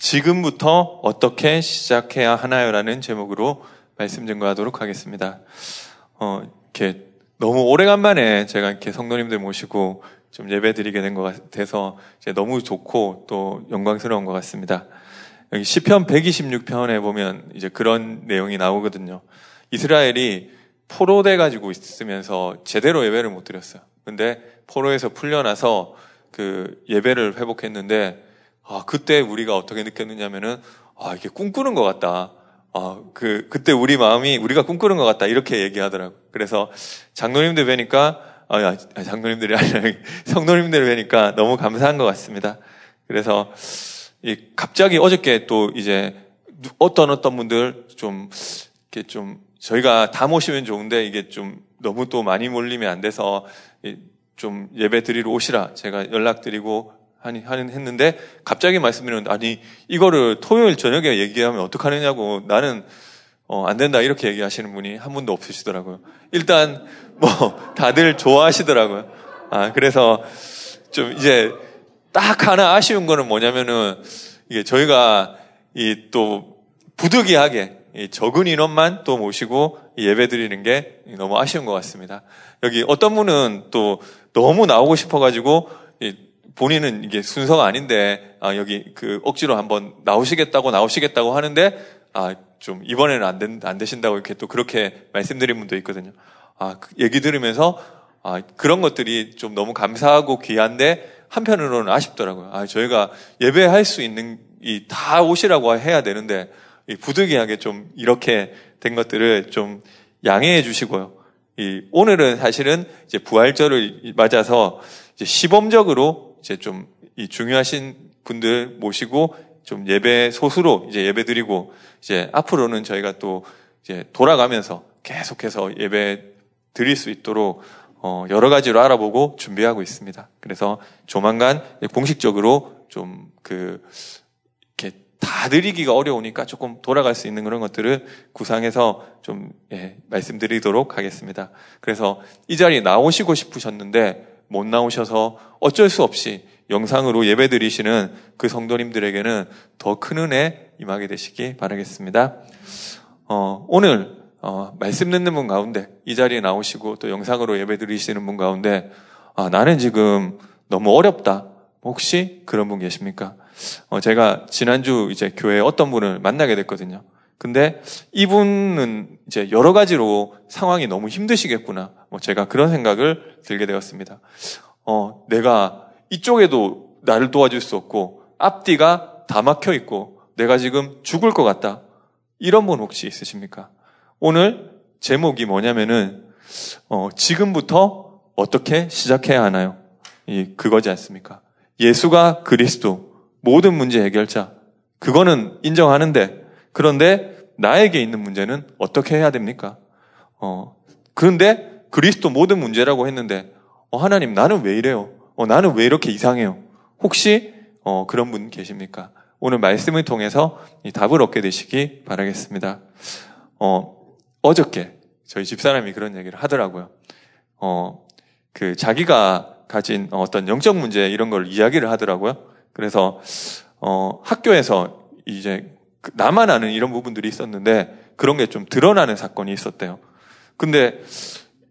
지금부터 어떻게 시작해야 하나요라는 제목으로 말씀 증거하도록 하겠습니다. 어, 이렇게 너무 오래간만에 제가 이렇게 성도님들 모시고 좀 예배 드리게 된 것 같아서 너무 좋고 또 영광스러운 것 같습니다. 여기 시편 126편에 보면 이제 그런 내용이 나오거든요. 이스라엘이 포로돼 가지고 있으면서 제대로 예배를 못 드렸어요. 근데 포로에서 풀려나서 그 예배를 회복했는데 아 그때 우리가 어떻게 느꼈느냐면은 아 이게 꿈꾸는 것 같다. 아 그 그때 우리 마음이 우리가 꿈꾸는 것 같다 이렇게 얘기하더라고. 그래서 장로님들 뵈니까 아 장로님들이 아니라 성도님들 뵈니까 너무 감사한 것 같습니다. 그래서 이 갑자기 어저께 또 이제 어떤 어떤 분들 좀 이렇게 좀 저희가 다 모시면 좋은데 이게 좀 너무 또 많이 몰리면 안 돼서 좀 예배 드리러 오시라 제가 연락드리고 하니 하는 했는데 갑자기 말씀드렸는데 아니 이거를 토요일 저녁에 얘기하면 어떡하느냐고 나는 어, 안 된다 이렇게 얘기하시는 분이 한 분도 없으시더라고요. 일단 뭐 다들 좋아하시더라고요. 아 그래서 좀 이제 딱 하나 아쉬운 거는 뭐냐면은 이게 저희가 이 또 부득이하게 적은 인원만 또 모시고 예배 드리는 게 너무 아쉬운 것 같습니다. 여기 어떤 분은 또 너무 나오고 싶어가지고 본인은 이게 순서가 아닌데 아, 여기 그 억지로 한번 나오시겠다고 나오시겠다고 하는데 아, 좀 이번에는 안, 된, 안 되신다고 이렇게 또 그렇게 말씀드린 분도 있거든요. 아, 그 얘기 들으면서 아, 그런 것들이 좀 너무 감사하고 귀한데 한편으로는 아쉽더라고요. 아, 저희가 예배할 수 있는 이 다 오시라고 해야 되는데 부득이하게 좀 이렇게 된 것들을 좀 양해해 주시고요. 이 오늘은 사실은 이제 부활절을 맞아서 이제 시범적으로 이제 좀 이 중요하신 분들 모시고 좀 예배 소수로 이제 예배 드리고 이제 앞으로는 저희가 또 이제 돌아가면서 계속해서 예배 드릴 수 있도록 어 여러 가지로 알아보고 준비하고 있습니다. 그래서 조만간 공식적으로 좀그 다 드리기가 어려우니까 조금 돌아갈 수 있는 그런 것들을 구상해서 좀 예, 말씀드리도록 하겠습니다. 그래서 이 자리에 나오시고 싶으셨는데 못 나오셔서 어쩔 수 없이 영상으로 예배 드리시는 그 성도님들에게는 더 큰 은혜 임하게 되시기 바라겠습니다. 어, 오늘 어, 말씀 듣는 분 가운데 이 자리에 나오시고 또 영상으로 예배 드리시는 분 가운데 아, 나는 지금 너무 어렵다. 혹시 그런 분 계십니까? 어, 제가 지난주 이제 교회에 어떤 분을 만나게 됐거든요. 근데 이분은 이제 여러 가지로 상황이 너무 힘드시겠구나. 뭐 제가 그런 생각을 들게 되었습니다. 어, 내가 이쪽에도 나를 도와줄 수 없고 앞뒤가 다 막혀 있고 내가 지금 죽을 것 같다. 이런 분 혹시 있으십니까? 오늘 제목이 뭐냐면은 어, 지금부터 어떻게 시작해야 하나요? 이 그거지 않습니까? 예수가 그리스도 모든 문제 해결자. 그거는 인정하는데, 그런데 나에게 있는 문제는 어떻게 해야 됩니까? 어, 그런데 그리스도 모든 문제라고 했는데, 어, 하나님, 나는 왜 이래요? 어, 나는 왜 이렇게 이상해요? 혹시, 어, 그런 분 계십니까? 오늘 말씀을 통해서 이 답을 얻게 되시기 바라겠습니다. 어, 어저께 저희 집사람이 그런 얘기를 하더라고요. 어, 그 자기가 가진 어떤 영적 문제 이런 걸 이야기를 하더라고요. 그래서 어, 학교에서 이제 그 나만 아는 이런 부분들이 있었는데 그런 게 좀 드러나는 사건이 있었대요. 근데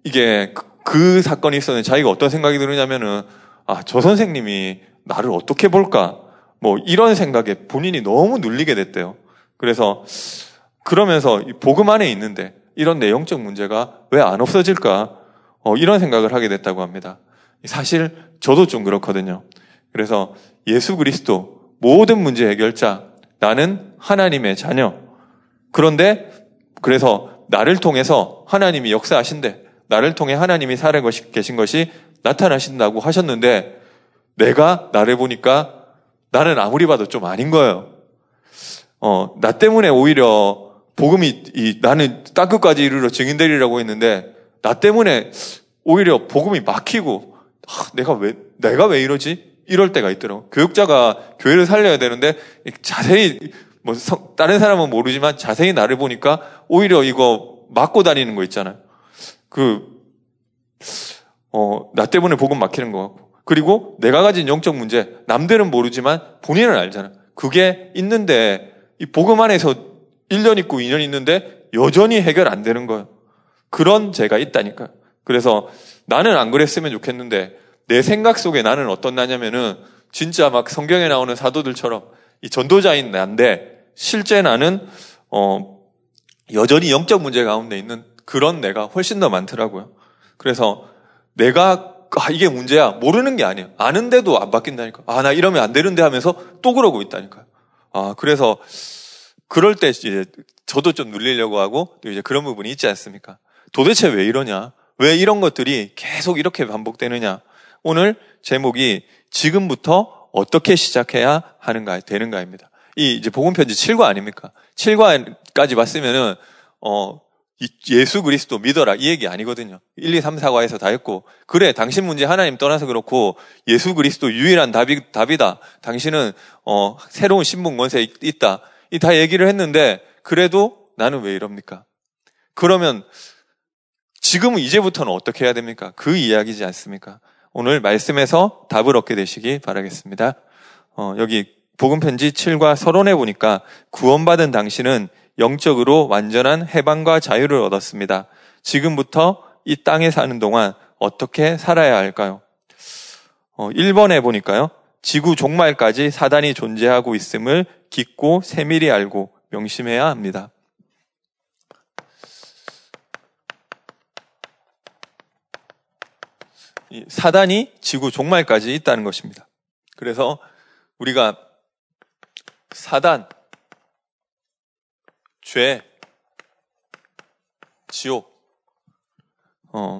이게 그, 그 사건이 있었는데 자기가 어떤 생각이 드느냐면은 아, 저 선생님이 나를 어떻게 볼까? 뭐 이런 생각에 본인이 너무 눌리게 됐대요. 그래서 그러면서 복음 안에 있는데 이런 내용적 문제가 왜 안 없어질까? 어, 이런 생각을 하게 됐다고 합니다. 사실 저도 좀 그렇거든요. 그래서 예수 그리스도 모든 문제 해결자 나는 하나님의 자녀. 그런데 그래서 나를 통해서 하나님이 역사하신대. 나를 통해 하나님이 살아 계신 것이 나타나신다고 하셨는데 내가 나를 보니까 나는 아무리 봐도 좀 아닌 거예요. 어, 나 때문에 오히려 복음이 이, 나는 땅끝까지 이르러 증인되리라고 했는데 나 때문에 오히려 복음이 막히고 아, 내가 왜 내가 왜 이러지? 이럴 때가 있더라고. 교육자가 교회를 살려야 되는데 자세히 뭐 다른 사람은 모르지만 자세히 나를 보니까 오히려 이거 맞고 다니는 거 있잖아요. 그 어, 나 때문에 복음 막히는 것 같고. 그리고 내가 가진 영적 문제, 남들은 모르지만 본인은 알잖아. 그게 있는데 이 복음 안에서 1년 있고 2년 있는데 여전히 해결 안 되는 거예요. 그런 죄가 있다니까요. 그래서 나는 안 그랬으면 좋겠는데 내 생각 속에 나는 어떤 나냐면은 진짜 막 성경에 나오는 사도들처럼 이 전도자인 나인데 실제 나는 어 여전히 영적 문제 가운데 있는 그런 내가 훨씬 더 많더라고요. 그래서 내가 아, 이게 문제야. 모르는 게 아니야. 아는데도 안 바뀐다니까. 아, 나 이러면 안 되는데 하면서 또 그러고 있다니까요. 아, 그래서 그럴 때 이제 저도 좀 눌리려고 하고 또 이제 그런 부분이 있지 않습니까? 도대체 왜 이러냐? 왜 이런 것들이 계속 이렇게 반복되느냐? 오늘 제목이 지금부터 어떻게 시작해야 하는가, 되는가입니다. 이 이제 복음편지 7과 아닙니까? 7과까지 봤으면은, 어, 예수 그리스도 믿어라 이 얘기 아니거든요. 1, 2, 3, 4과에서 다 했고 그래 당신 문제 하나님 떠나서 그렇고 예수 그리스도 유일한 답이, 답이다. 당신은 어, 새로운 신분 권세 있다. 이 다 얘기를 했는데 그래도 나는 왜 이럽니까? 그러면 지금은 이제부터는 어떻게 해야 됩니까? 그 이야기지 않습니까? 오늘 말씀에서 답을 얻게 되시기 바라겠습니다. 어, 여기 복음편지 7과 서론에 보니까 구원받은 당신은 영적으로 완전한 해방과 자유를 얻었습니다. 지금부터 이 땅에 사는 동안 어떻게 살아야 할까요? 어, 1번에 보니까요. 지구 종말까지 사단이 존재하고 있음을 깊고 세밀히 알고 명심해야 합니다. 사단이 지구 종말까지 있다는 것입니다. 그래서 우리가 사단, 죄, 지옥, 어,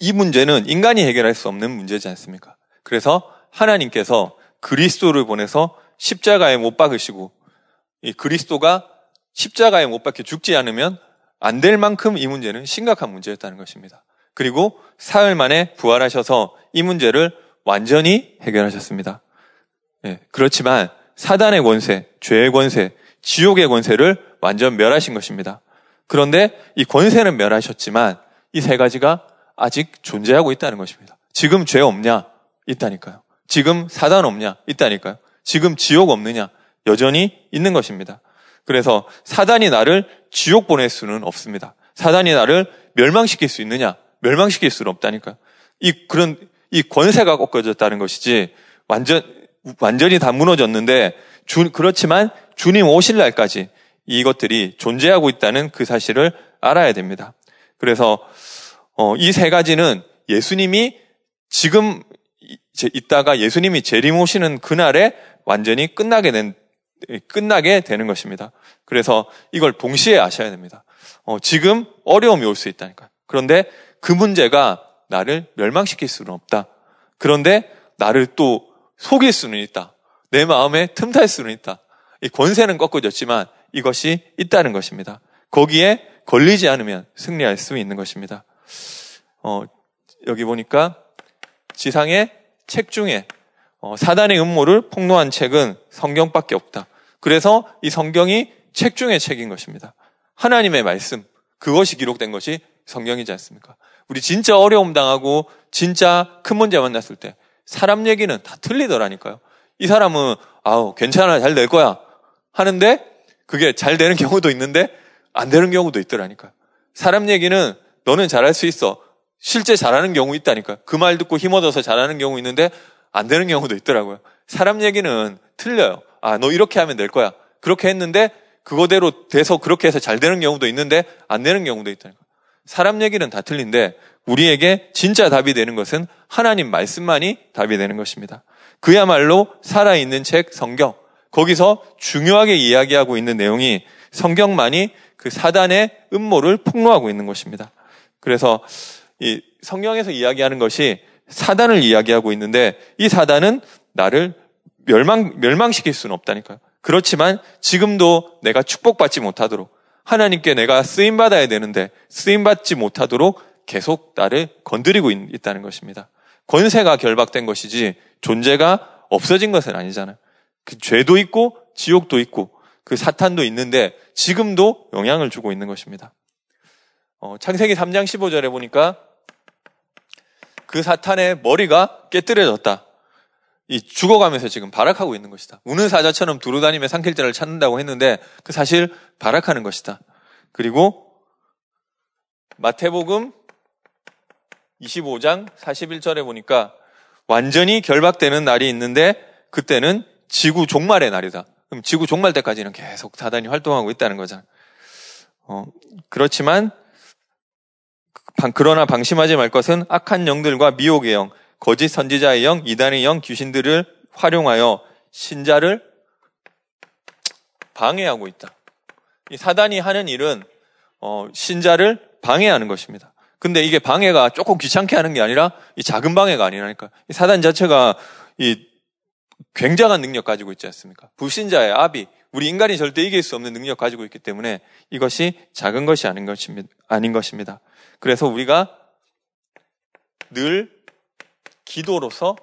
이 문제는 인간이 해결할 수 없는 문제지 않습니까? 그래서 하나님께서 그리스도를 보내서 십자가에 못 박으시고 이 그리스도가 십자가에 못 박혀 죽지 않으면 안 될 만큼 이 문제는 심각한 문제였다는 것입니다. 그리고 사흘 만에 부활하셔서 이 문제를 완전히 해결하셨습니다. 예, 그렇지만 사단의 권세, 죄의 권세, 지옥의 권세를 완전 멸하신 것입니다. 그런데 이 권세는 멸하셨지만 이 세 가지가 아직 존재하고 있다는 것입니다. 지금 죄 없냐? 있다니까요. 지금 사단 없냐? 있다니까요. 지금 지옥 없느냐? 여전히 있는 것입니다. 그래서 사단이 나를 지옥 보낼 수는 없습니다. 사단이 나를 멸망시킬 수 있느냐? 멸망시킬 수는 없다니까요. 이 그런 이 권세가 꺾어졌다는 것이지 완전 완전히 다 무너졌는데 주, 그렇지만 주님 오실 날까지 이것들이 존재하고 있다는 그 사실을 알아야 됩니다. 그래서 어, 이 세 가지는 예수님이 지금 있다가 예수님이 재림 오시는 그날에 완전히 끝나게 된 끝나게 되는 것입니다. 그래서 이걸 동시에 아셔야 됩니다. 어, 지금 어려움이 올 수 있다니까. 그런데 그 문제가 나를 멸망시킬 수는 없다. 그런데 나를 또 속일 수는 있다. 내 마음에 틈탈 수는 있다. 이 권세는 꺾어졌지만 이것이 있다는 것입니다. 거기에 걸리지 않으면 승리할 수 있는 것입니다. 어, 여기 보니까 지상의 책 중에 어, 사단의 음모를 폭로한 책은 성경밖에 없다. 그래서 이 성경이 책 중의 책인 것입니다. 하나님의 말씀, 그것이 기록된 것이 성경이지 않습니까? 우리 진짜 어려움 당하고 진짜 큰 문제 만났을 때 사람 얘기는 다 틀리더라니까요. 이 사람은 아우 괜찮아 잘 될 거야 하는데 그게 잘 되는 경우도 있는데 안 되는 경우도 있더라니까. 사람 얘기는 너는 잘할 수 있어. 실제 잘하는 경우 있다니까. 그말 듣고 힘 얻어서 잘하는 경우 있는데 안 되는 경우도 있더라고요. 사람 얘기는 틀려요. 아, 너 이렇게 하면 될 거야. 그렇게 했는데 그거대로 돼서 그렇게 해서 잘 되는 경우도 있는데 안 되는 경우도 있다니까. 사람 얘기는 다 틀린데 우리에게 진짜 답이 되는 것은 하나님 말씀만이 답이 되는 것입니다. 그야말로 살아있는 책 성경. 거기서 중요하게 이야기하고 있는 내용이 성경만이 그 사단의 음모를 폭로하고 있는 것입니다. 그래서 이 성경에서 이야기하는 것이 사단을 이야기하고 있는데 이 사단은 나를 멸망, 멸망시킬 수는 없다니까요. 그렇지만 지금도 내가 축복받지 못하도록 하나님께 내가 쓰임받아야 되는데 쓰임받지 못하도록 계속 나를 건드리고 있, 다는 것입니다. 권세가 결박된 것이지 존재가 없어진 것은 아니잖아요. 그 죄도 있고 지옥도 있고 그 사탄도 있는데 지금도 영향을 주고 있는 것입니다. 어, 창세기 3장 15절에 보니까 그 사탄의 머리가 깨뜨려졌다. 이 죽어가면서 지금 발악하고 있는 것이다. 우는 사자처럼 두루다니며 산길자를 찾는다고 했는데 그 사실 발악하는 것이다. 그리고 마태복음 25장 41절에 보니까 완전히 결박되는 날이 있는데 그때는 지구 종말의 날이다. 그럼 지구 종말 때까지는 계속 사단이 활동하고 있다는 거잖아. 어, 그렇지만 그러나 방심하지 말 것은 악한 영들과 미혹의 영, 거짓 선지자의 영, 이단의 영, 귀신들을 활용하여 신자를 방해하고 있다. 이 사단이 하는 일은 어, 신자를 방해하는 것입니다. 근데 이게 방해가 조금 귀찮게 하는 게 아니라 이 작은 방해가 아니라니까. 이 사단 자체가 이 굉장한 능력 가지고 있지 않습니까? 불신자의 아비, 우리 인간이 절대 이길 수 없는 능력 가지고 있기 때문에 이것이 작은 것이 아닌 것입니다. 아닌 것입니다. 그래서 우리가 늘 기도로서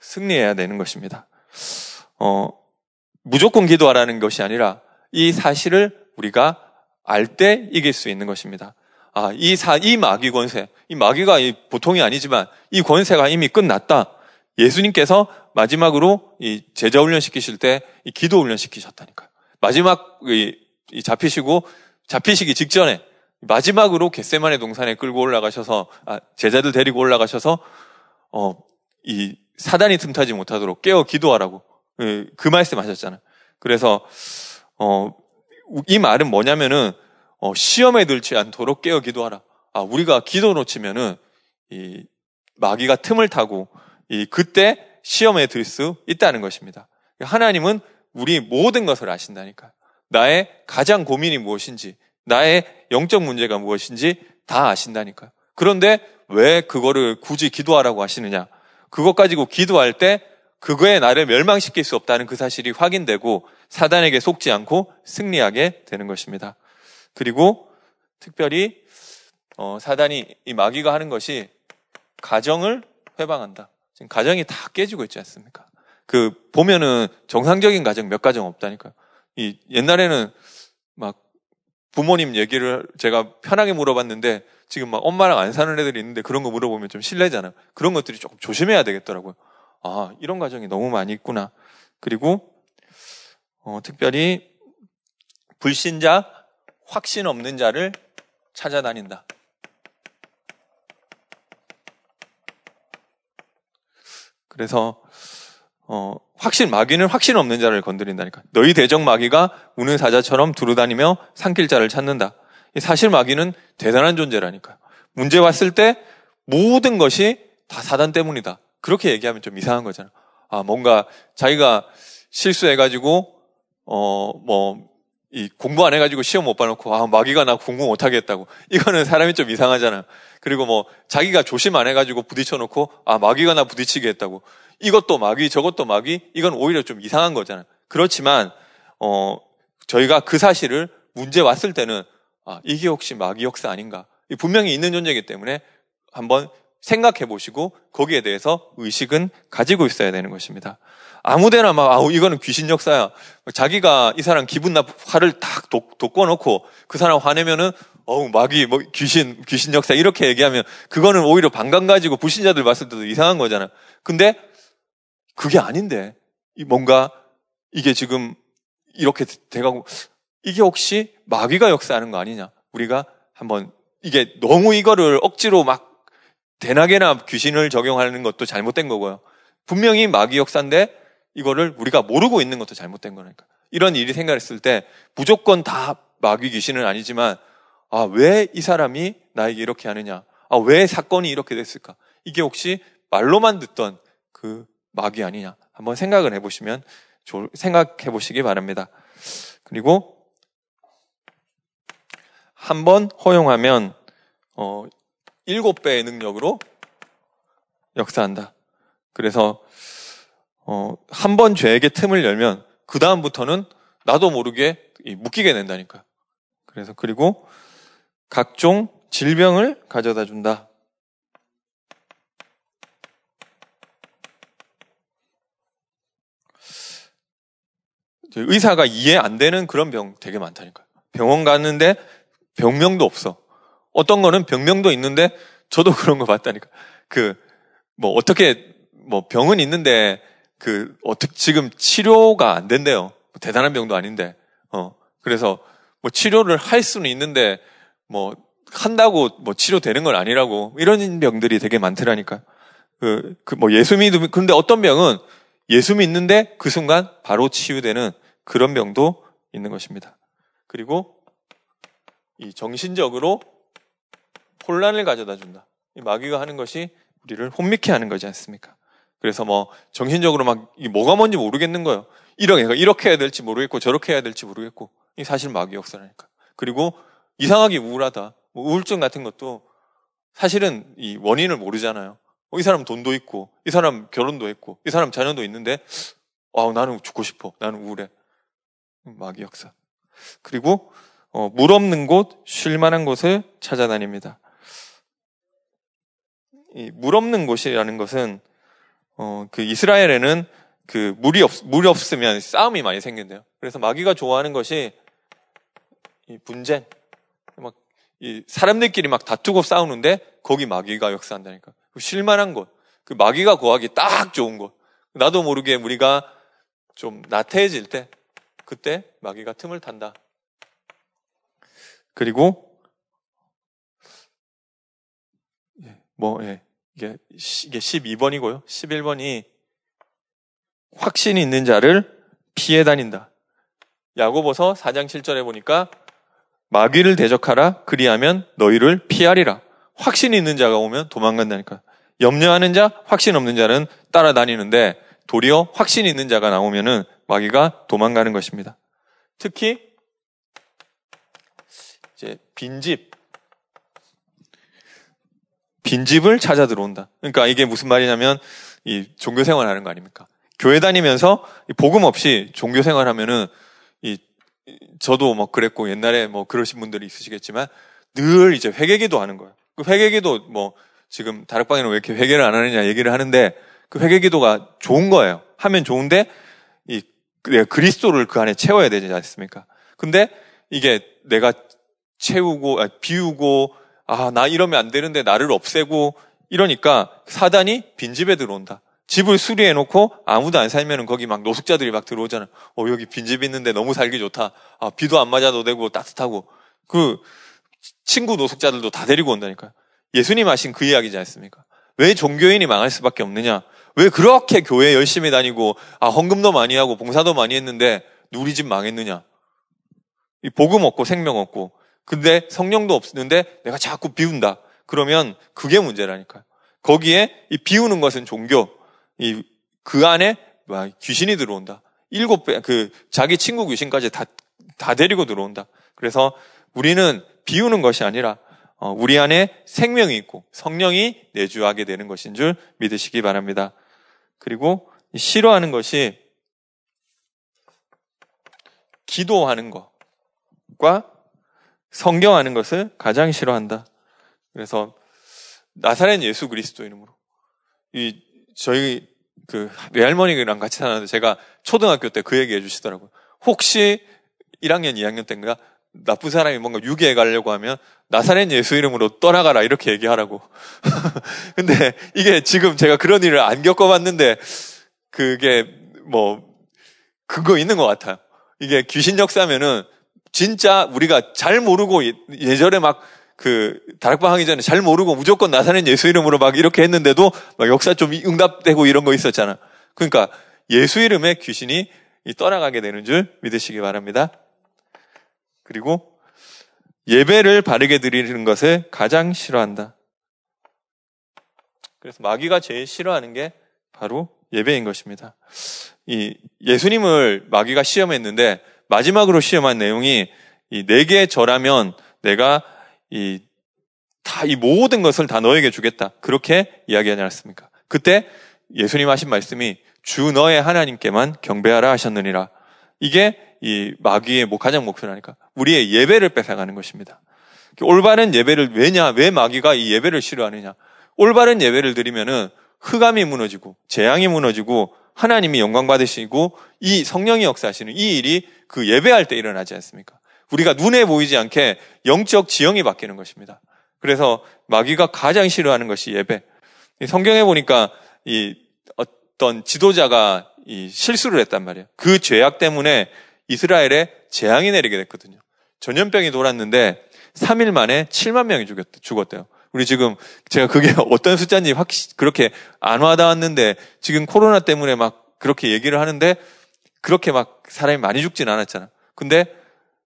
승리해야 되는 것입니다. 어, 무조건 기도하라는 것이 아니라 이 사실을 우리가 알 때 이길 수 있는 것입니다. 아, 이 사, 이 마귀 권세, 이 마귀가 보통이 아니지만 이 권세가 이미 끝났다. 예수님께서 마지막으로 이 제자 훈련 시키실 때 이 기도 훈련 시키셨다니까요. 마지막 이, 이 잡히시고 잡히시기 직전에 마지막으로 겟세만의 동산에 끌고 올라가셔서 아, 제자들 데리고 올라가셔서 어, 이 사단이 틈타지 못하도록 깨어 기도하라고 그, 그 말씀 하셨잖아요. 그래서 어, 이 말은 뭐냐면은 어, 시험에 들지 않도록 깨어 기도하라. 아, 우리가 기도 놓치면은 이 마귀가 틈을 타고 이 그때 시험에 들 수 있다는 것입니다. 하나님은 우리 모든 것을 아신다니까. 나의 가장 고민이 무엇인지, 나의 영적 문제가 무엇인지 다 아신다니까요. 그런데 왜 그거를 굳이 기도하라고 하시느냐? 그것 가지고 기도할 때 그거에 나를 멸망시킬 수 없다는 그 사실이 확인되고 사단에게 속지 않고 승리하게 되는 것입니다. 그리고 특별히 어, 사단이 이 마귀가 하는 것이 가정을 회방한다. 지금 가정이 다 깨지고 있지 않습니까? 그 보면은 정상적인 가정 몇 가정 없다니까요. 이 옛날에는 막 부모님 얘기를 제가 편하게 물어봤는데 지금 막 엄마랑 안 사는 애들이 있는데 그런 거 물어보면 좀 실례잖아요. 그런 것들이 조금 조심해야 되겠더라고요. 아, 이런 가정이 너무 많이 있구나. 그리고 어, 특별히 불신자, 확신 없는 자를 찾아다닌다. 그래서 어, 확신 마귀는 확신 없는 자를 건드린다니까. 너희 대적 마귀가 우는 사자처럼 두루다니며 삼킬 자를 찾는다. 사실 마귀는 대단한 존재라니까요. 문제 왔을 때 모든 것이 다 사단 때문이다. 그렇게 얘기하면 좀 이상한 거잖아. 아, 뭔가 자기가 실수해가지고, 어, 뭐, 이 공부 안 해가지고 시험 못 봐놓고, 아, 마귀가 나 공부 못 하겠다고. 이거는 사람이 좀 이상하잖아. 그리고 뭐, 자기가 조심 안 해가지고 부딪혀놓고, 아, 마귀가 나 부딪히게 했다고. 이것도 마귀, 저것도 마귀, 이건 오히려 좀 이상한 거잖아. 그렇지만, 어, 저희가 그 사실을 문제 왔을 때는, 아, 이게 혹시 마귀 역사 아닌가? 분명히 있는 존재이기 때문에 한번 생각해 보시고 거기에 대해서 의식은 가지고 있어야 되는 것입니다. 아무데나 막, 아우, 이거는 귀신 역사야. 자기가 이 사람 기분 나쁘, 화를 딱 돋궈놓고 그 사람 화내면은, 어우, 마귀, 뭐, 귀신, 귀신 역사 이렇게 얘기하면 그거는 오히려 반감 가지고 불신자들 봤을 때도 이상한 거잖아. 근데 그게 아닌데 뭔가 이게 지금 이렇게 돼가고 이게 혹시 마귀가 역사하는 거 아니냐? 우리가 한번 이게 너무 이거를 억지로 막 대낮에나 귀신을 적용하는 것도 잘못된 거고요. 분명히 마귀 역사인데 이거를 우리가 모르고 있는 것도 잘못된 거니까. 이런 일이 생각했을 때 무조건 다 마귀 귀신은 아니지만 아, 왜 이 사람이 나에게 이렇게 하느냐? 아, 왜 사건이 이렇게 됐을까? 이게 혹시 말로만 듣던 그 마귀 아니냐. 한번 생각을 해보시면, 생각해 보시기 바랍니다. 그리고 한 번 허용하면, 어, 일곱 배의 능력으로 역사한다. 그래서, 어, 한 번 죄에게 틈을 열면, 그 다음부터는 나도 모르게 묶이게 된다니까요. 그래서, 그리고 각종 질병을 가져다 준다. 의사가 이해 안 되는 그런 병 되게 많다니까요. 병원 갔는데 병명도 없어. 어떤 거는 병명도 있는데 저도 그런 거 봤다니까. 그, 뭐 어떻게, 뭐 병은 있는데 그 어떻게 지금 치료가 안 된대요. 뭐 대단한 병도 아닌데. 어. 그래서 뭐 치료를 할 수는 있는데 뭐 한다고 뭐 치료되는 건 아니라고 이런 병들이 되게 많더라니까. 그, 그 뭐 예수 믿음, 그런데 어떤 병은 예수 믿는데 그 순간 바로 치유되는 그런 병도 있는 것입니다. 그리고 이 정신적으로 혼란을 가져다 준다. 이 마귀가 하는 것이 우리를 혼미케 하는 거지 않습니까? 그래서 뭐 정신적으로 막 뭐가 뭔지 모르겠는 거예요. 이렇게 이렇게 해야 될지 모르겠고 저렇게 해야 될지 모르겠고 이 사실 마귀 역사라니까. 그리고 이상하게 우울하다. 뭐 우울증 같은 것도 사실은 이 원인을 모르잖아요. 어, 이 사람 돈도 있고, 이 사람 결혼도 했고, 이 사람 자녀도 있는데, 아, 나는 죽고 싶어. 나는 우울해. 마귀 역사. 그리고 어, 물 없는 곳, 쉴 만한 곳을 찾아다닙니다. 이 물 없는 곳이라는 것은 어, 그 이스라엘에는 그 물이 없 물이 없으면 싸움이 많이 생긴대요. 그래서 마귀가 좋아하는 것이 이 분쟁, 막 이 사람들끼리 막 다투고 싸우는데 거기 마귀가 역사한다니까. 그 쉴만한 곳, 그 마귀가 구하기 딱 좋은 곳. 나도 모르게 우리가 좀 나태해질 때 그때 마귀가 틈을 탄다. 그리고 예, 뭐 예, 이게 이게 12번이고요. 11번이 확신이 있는 자를 피해 다닌다. 야고보서 4장 7절에 보니까 마귀를 대적하라 그리하면 너희를 피하리라. 확신이 있는 자가 오면 도망간다니까. 염려하는 자, 확신 없는 자는 따라다니는데 도리어 확신 있는 자가 나오면은 마귀가 도망가는 것입니다. 특히 이제 빈집 빈집을 찾아 들어온다. 그러니까 이게 무슨 말이냐면 이 종교 생활하는 거 아닙니까? 교회 다니면서 복음 없이 종교 생활하면은 이 저도 뭐 그랬고 옛날에 뭐 그러신 분들이 있으시겠지만 늘 이제 회개기도 하는 거예요. 그 회개기도 뭐 지금 다락방에는 왜 이렇게 회개를 안 하느냐 얘기를 하는데 그 회개기도가 좋은 거예요. 하면 좋은데 이 내가 그리스도를 그 안에 채워야 되지 않습니까? 근데 이게 내가 채우고 아, 비우고 아 나 이러면 안 되는데 나를 없애고 이러니까 사단이 빈집에 들어온다. 집을 수리해 놓고 아무도 안 살면은 거기 막 노숙자들이 막 들어오잖아. 어 여기 빈집 있는데 너무 살기 좋다. 아 비도 안 맞아도 되고 따뜻하고 그 친구 노숙자들도 다 데리고 온다니까요. 예수님 하신 그 이야기지 않습니까? 왜 종교인이 망할 수밖에 없느냐? 왜 그렇게 교회 열심히 다니고 아 헌금도 많이 하고 봉사도 많이 했는데 우리 집 망했느냐? 이 복음 없고 생명 없고 근데 성령도 없는데 내가 자꾸 비운다. 그러면 그게 문제라니까요. 거기에 이 비우는 것은 종교. 이 그 안에 귀신이 들어온다. 일곱 배, 그 자기 친구 귀신까지 다, 다 데리고 들어온다. 그래서 우리는 비우는 것이 아니라 어, 우리 안에 생명이 있고 성령이 내주하게 되는 것인 줄 믿으시기 바랍니다. 그리고 싫어하는 것이 기도하는 것과 성경하는 것을 가장 싫어한다. 그래서 나사렛 예수 그리스도 이름으로 이 저희 그 외할머니랑 같이 사는데 제가 초등학교 때 그 얘기 해주시더라고요. 혹시 1학년, 2학년 때인가 나쁜 사람이 뭔가 유괴해 가려고 하면 나사렛 예수 이름으로 떠나가라 이렇게 얘기하라고. 근데 이게 지금 제가 그런 일을 안 겪어봤는데 그게 뭐 그거 있는 것 같아요. 이게 귀신 역사면은 진짜 우리가 잘 모르고 예전에 막 그 다락방 하기 전에 잘 모르고 무조건 나사렛 예수 이름으로 막 이렇게 했는데도 막 역사 좀 응답되고 이런 거 있었잖아. 그러니까 예수 이름에 귀신이 떠나가게 되는 줄 믿으시기 바랍니다. 그리고 예배를 바르게 드리는 것을 가장 싫어한다. 그래서 마귀가 제일 싫어하는 게 바로 예배인 것입니다. 이 예수님을 마귀가 시험했는데 마지막으로 시험한 내용이 이 내게 절하면 내가 이 다 이 모든 것을 다 너에게 주겠다. 그렇게 이야기하지 않았습니까? 그때 예수님 하신 말씀이 주 너의 하나님께만 경배하라 하셨느니라. 이게 이 마귀의 가장 목표라니까. 우리의 예배를 뺏어가는 것입니다. 올바른 예배를 왜냐? 왜 마귀가 이 예배를 싫어하느냐? 올바른 예배를 드리면은 흑암이 무너지고 재앙이 무너지고 하나님이 영광 받으시고 이 성령이 역사하시는 이 일이 그 예배할 때 일어나지 않습니까? 우리가 눈에 보이지 않게 영적 지형이 바뀌는 것입니다. 그래서 마귀가 가장 싫어하는 것이 예배. 성경에 보니까 이 어, 어떤 지도자가 이 실수를 했단 말이에요. 그 죄악 때문에 이스라엘에 재앙이 내리게 됐거든요. 전염병이 돌았는데 3일 만에 7만 명이 죽었, 죽었대요. 우리 지금 제가 그게 어떤 숫자인지 확 그렇게 안 와닿았는데 지금 코로나 때문에 막 그렇게 얘기를 하는데 그렇게 막 사람이 많이 죽진 않았잖아. 근데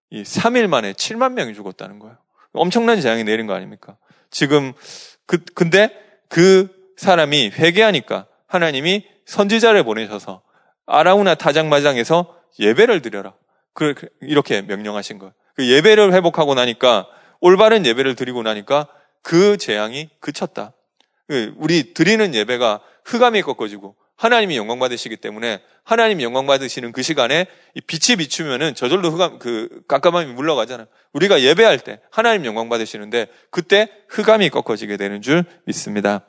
이 3일 만에 7만 명이 죽었다는 거예요. 엄청난 재앙이 내린 거 아닙니까? 지금 그 근데 그 사람이 회개하니까 하나님이 선지자를 보내셔서 아라우나 타장마장에서 예배를 드려라. 그 이렇게 명령하신 거예요. 그 예배를 회복하고 나니까 올바른 예배를 드리고 나니까 그 재앙이 그쳤다. 그 우리 드리는 예배가 흑암이 꺾어지고 하나님이 영광 받으시기 때문에 하나님이 영광 받으시는 그 시간에 빛이 비추면은 저절로 흑암 그 깜깜함이 물러가잖아요. 우리가 예배할 때 하나님 영광 받으시는데 그때 흑암이 꺾어지게 되는 줄 믿습니다.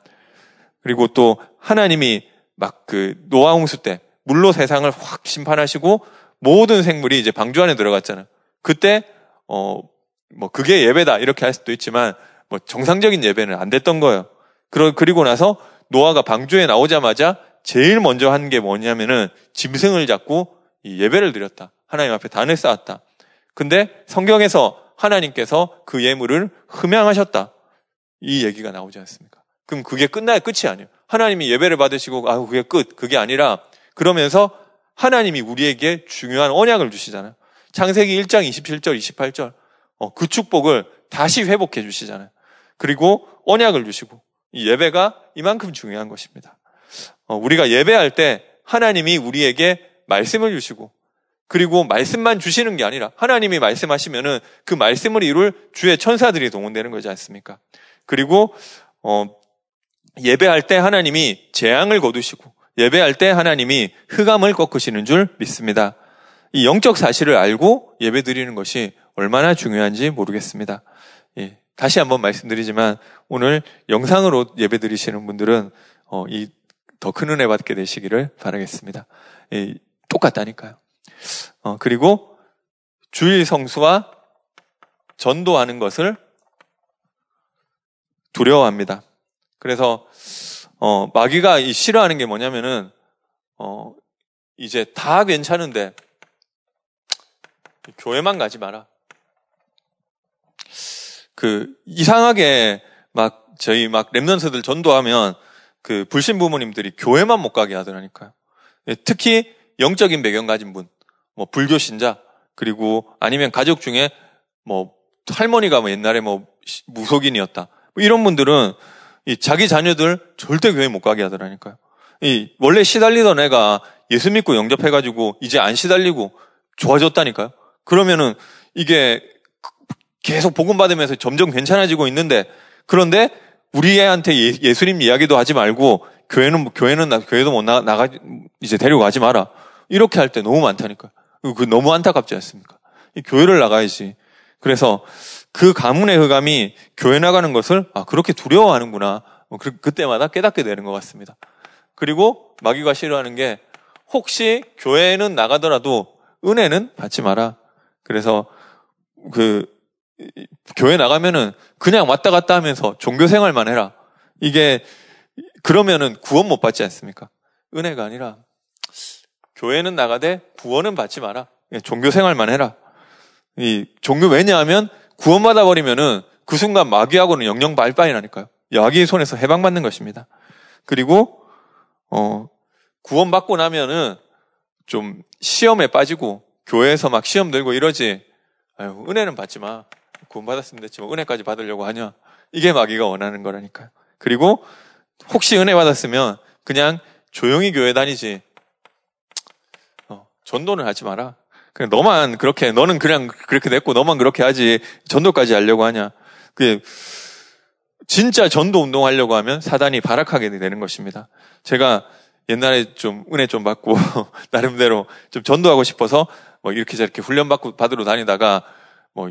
그리고 또 하나님이 막 그 노아 홍수 때 물로 세상을 확 심판하시고 모든 생물이 이제 방주 안에 들어갔잖아요. 그때 어 뭐 그게 예배다 이렇게 할 수도 있지만 뭐 정상적인 예배는 안 됐던 거예요. 그리고 나서 노아가 방주에 나오자마자 제일 먼저 한 게 뭐냐면은 짐승을 잡고 예배를 드렸다. 하나님 앞에 단을 쌓았다. 근데 성경에서 하나님께서 그 예물을 흠양하셨다. 이 얘기가 나오지 않습니까? 그럼 그게 끝나야 끝이 아니에요. 하나님이 예배를 받으시고 아 그게 끝. 그게 아니라 그러면서 하나님이 우리에게 중요한 언약을 주시잖아요. 창세기 1장 27절, 28절. 어, 그 축복을 다시 회복해 주시잖아요. 그리고 언약을 주시고 이 예배가 이만큼 중요한 것입니다. 어, 우리가 예배할 때 하나님이 우리에게 말씀을 주시고 그리고 말씀만 주시는 게 아니라 하나님이 말씀하시면은 그 말씀을 이룰 주의 천사들이 동원되는 거지 않습니까? 그리고 어, 예배할 때 하나님이 재앙을 거두시고 예배할 때 하나님이 흑암을 꺾으시는 줄 믿습니다. 이 영적 사실을 알고 예배 드리는 것이 얼마나 중요한지 모르겠습니다. 예, 다시 한번 말씀드리지만 오늘 영상으로 예배 드리시는 분들은 어, 이 더 큰 은혜 받게 되시기를 바라겠습니다. 예, 똑같다니까요. 어, 그리고 주일 성수와 전도하는 것을 두려워합니다. 그래서 어, 마귀가 싫어하는 게 뭐냐면은 어, 이제 다 괜찮은데 교회만 가지 마라. 그 이상하게 막 저희 막 랩런트들 전도하면 그 불신 부모님들이 교회만 못 가게 하더라니까요. 예, 특히 영적인 배경 가진 분, 뭐 불교 신자 그리고 아니면 가족 중에 뭐 할머니가 뭐 옛날에 뭐 무속인이었다. 뭐 이런 분들은 이 자기 자녀들 절대 교회 못 가게 하더라니까요. 이 원래 시달리던 애가 예수 믿고 영접해가지고 이제 안 시달리고 좋아졌다니까요. 그러면은 이게 계속 복음 받으면서 점점 괜찮아지고 있는데 그런데 우리 애한테 예, 수님 이야기도 하지 말고 교회는 교회는 나, 교회도 못 나, 나가 이제 데려가지 마라 이렇게 할 때 너무 많다니까. 그 너무 안타깝지 않습니까? 교회를 나가야지. 그래서 그 가문의 흑암이 교회 나가는 것을 아 그렇게 두려워하는구나. 뭐 그, 그때마다 깨닫게 되는 것 같습니다. 그리고 마귀가 싫어하는 게 혹시 교회는 나가더라도 은혜는 받지 마라. 그래서 그 교회 나가면은 그냥 왔다 갔다 하면서 종교 생활만 해라. 이게 그러면은 구원 못 받지 않습니까? 은혜가 아니라 교회는 나가되 구원은 받지 마라. 종교 생활만 해라. 이 종교 왜냐하면 구원받아 버리면은 그 순간 마귀하고는 영영 발바이 나니까요. 마귀의 손에서 해방받는 것입니다. 그리고 어 구원받고 나면은 좀 시험에 빠지고 교회에서 막 시험 들고 이러지. 아유, 은혜는 받지 마. 구원받았으면 됐지만 은혜까지 받으려고 하냐? 이게 마귀가 원하는 거라니까요. 그리고 혹시 은혜 받았으면 그냥 조용히 교회 다니지. 어, 전도는 하지 마라. 그냥 너만 그렇게 너는 그냥 그렇게 됐고 너만 그렇게 하지 전도까지 하려고 하냐? 그 진짜 전도 운동하려고 하면 사단이 발악하게 되는 것입니다. 제가 옛날에 좀 은혜 좀 받고 나름대로 좀 전도하고 싶어서 뭐 이렇게 저렇게 훈련 받고 받으러 다니다가 뭐